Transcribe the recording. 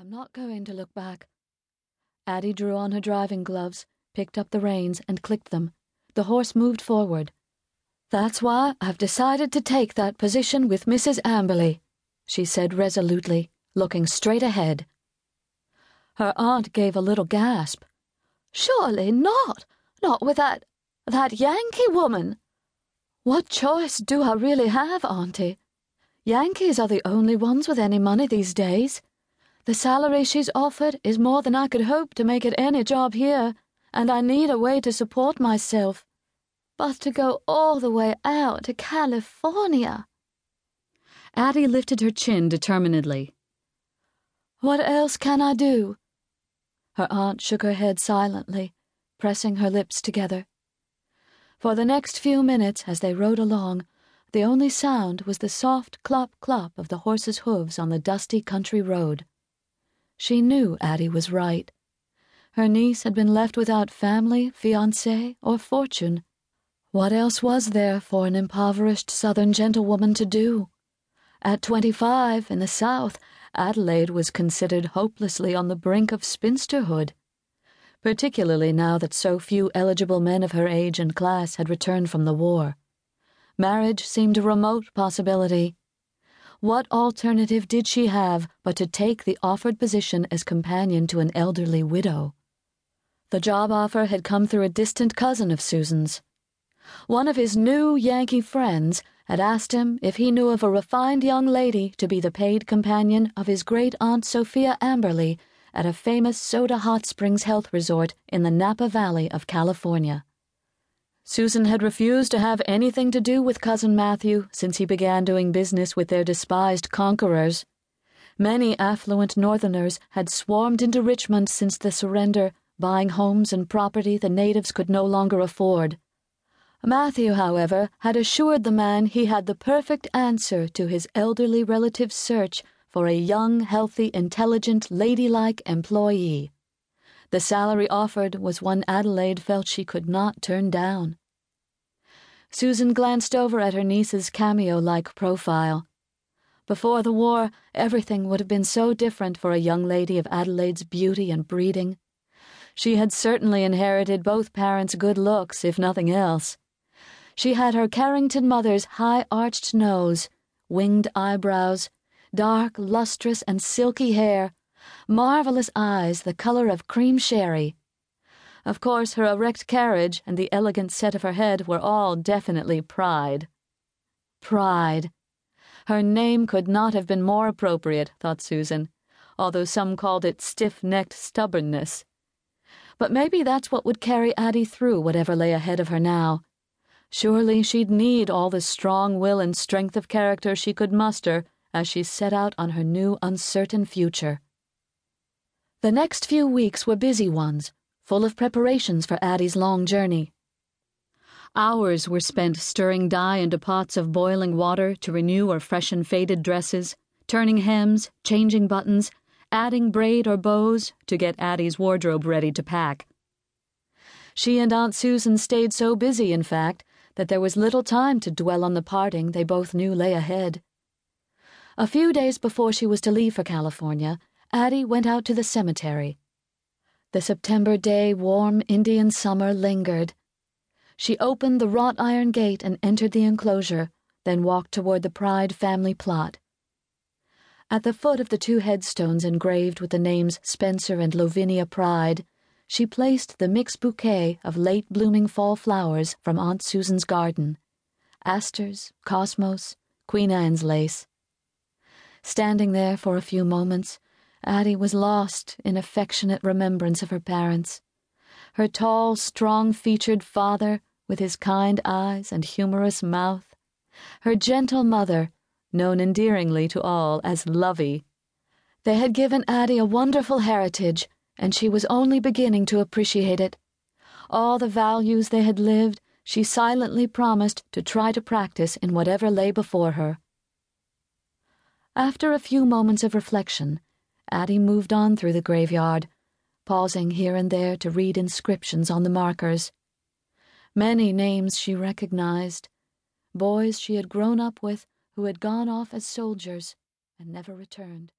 I'm not going to look back. Addie drew on her driving gloves, picked up the reins, and clicked them. The horse moved forward. That's why I've decided to take that position with Mrs. Amberly, she said resolutely, looking straight ahead. Her aunt gave a little gasp. Surely not! Not with that. that Yankee woman! What choice do I really have, Auntie? Yankees are the only ones with any money these days. The salary she's offered is more than I could hope to make at any job here, and I need a way to support myself. But to go all the way out to California. Addie lifted her chin determinedly. What else can I do? Her aunt shook her head silently, pressing her lips together. For the next few minutes, as they rode along, the only sound was the soft clop clop of the horse's hooves on the dusty country road. She knew Addie was right. Her niece had been left without family, fiancé, or fortune. What else was there for an impoverished Southern gentlewoman to do? At twenty five, in the South, Adelaide was considered hopelessly on the brink of spinsterhood, particularly now that so few eligible men of her age and class had returned from the war. Marriage seemed a remote possibility. What alternative did she have but to take the offered position as companion to an elderly widow? The job offer had come through a distant cousin of Susan's. One of his new Yankee friends had asked him if he knew of a refined young lady to be the paid companion of his great aunt Sophia Amberly at a famous soda hot springs health resort in the Napa Valley of California. Susan had refused to have anything to do with Cousin Matthew since he began doing business with their despised conquerors. Many affluent Northerners had swarmed into Richmond since the surrender, buying homes and property the natives could no longer afford. Matthew, however, had assured the man he had the perfect answer to his elderly relative's search for a young, healthy, intelligent, ladylike employee. The salary offered was one Adelaide felt she could not turn down. Susan glanced over at her niece's cameo like profile. Before the war, everything would have been so different for a young lady of Adelaide's beauty and breeding. She had certainly inherited both parents' good looks, if nothing else. She had her Carrington mother's high arched nose, winged eyebrows, dark, lustrous, and silky hair marvelous eyes the color of cream sherry. Of course, her erect carriage and the elegant set of her head were all definitely pride. Pride. Her name could not have been more appropriate, thought Susan, although some called it stiff necked stubbornness. But maybe that's what would carry Addie through whatever lay ahead of her now. Surely she'd need all the strong will and strength of character she could muster as she set out on her new uncertain future. The next few weeks were busy ones, full of preparations for Addie's long journey. Hours were spent stirring dye into pots of boiling water to renew or freshen faded dresses, turning hems, changing buttons, adding braid or bows to get Addie's wardrobe ready to pack. She and Aunt Susan stayed so busy, in fact, that there was little time to dwell on the parting they both knew lay ahead. A few days before she was to leave for California, Addie went out to the cemetery. The September day warm Indian summer lingered. She opened the wrought iron gate and entered the enclosure, then walked toward the Pride family plot. At the foot of the two headstones engraved with the names Spencer and Lavinia Pride, she placed the mixed bouquet of late blooming fall flowers from Aunt Susan's garden asters, cosmos, Queen Anne's lace. Standing there for a few moments, Addie was lost in affectionate remembrance of her parents. Her tall, strong featured father, with his kind eyes and humorous mouth. Her gentle mother, known endearingly to all as Lovey. They had given Addie a wonderful heritage, and she was only beginning to appreciate it. All the values they had lived, she silently promised to try to practice in whatever lay before her. After a few moments of reflection, Addie moved on through the graveyard, pausing here and there to read inscriptions on the markers. Many names she recognized, boys she had grown up with who had gone off as soldiers and never returned.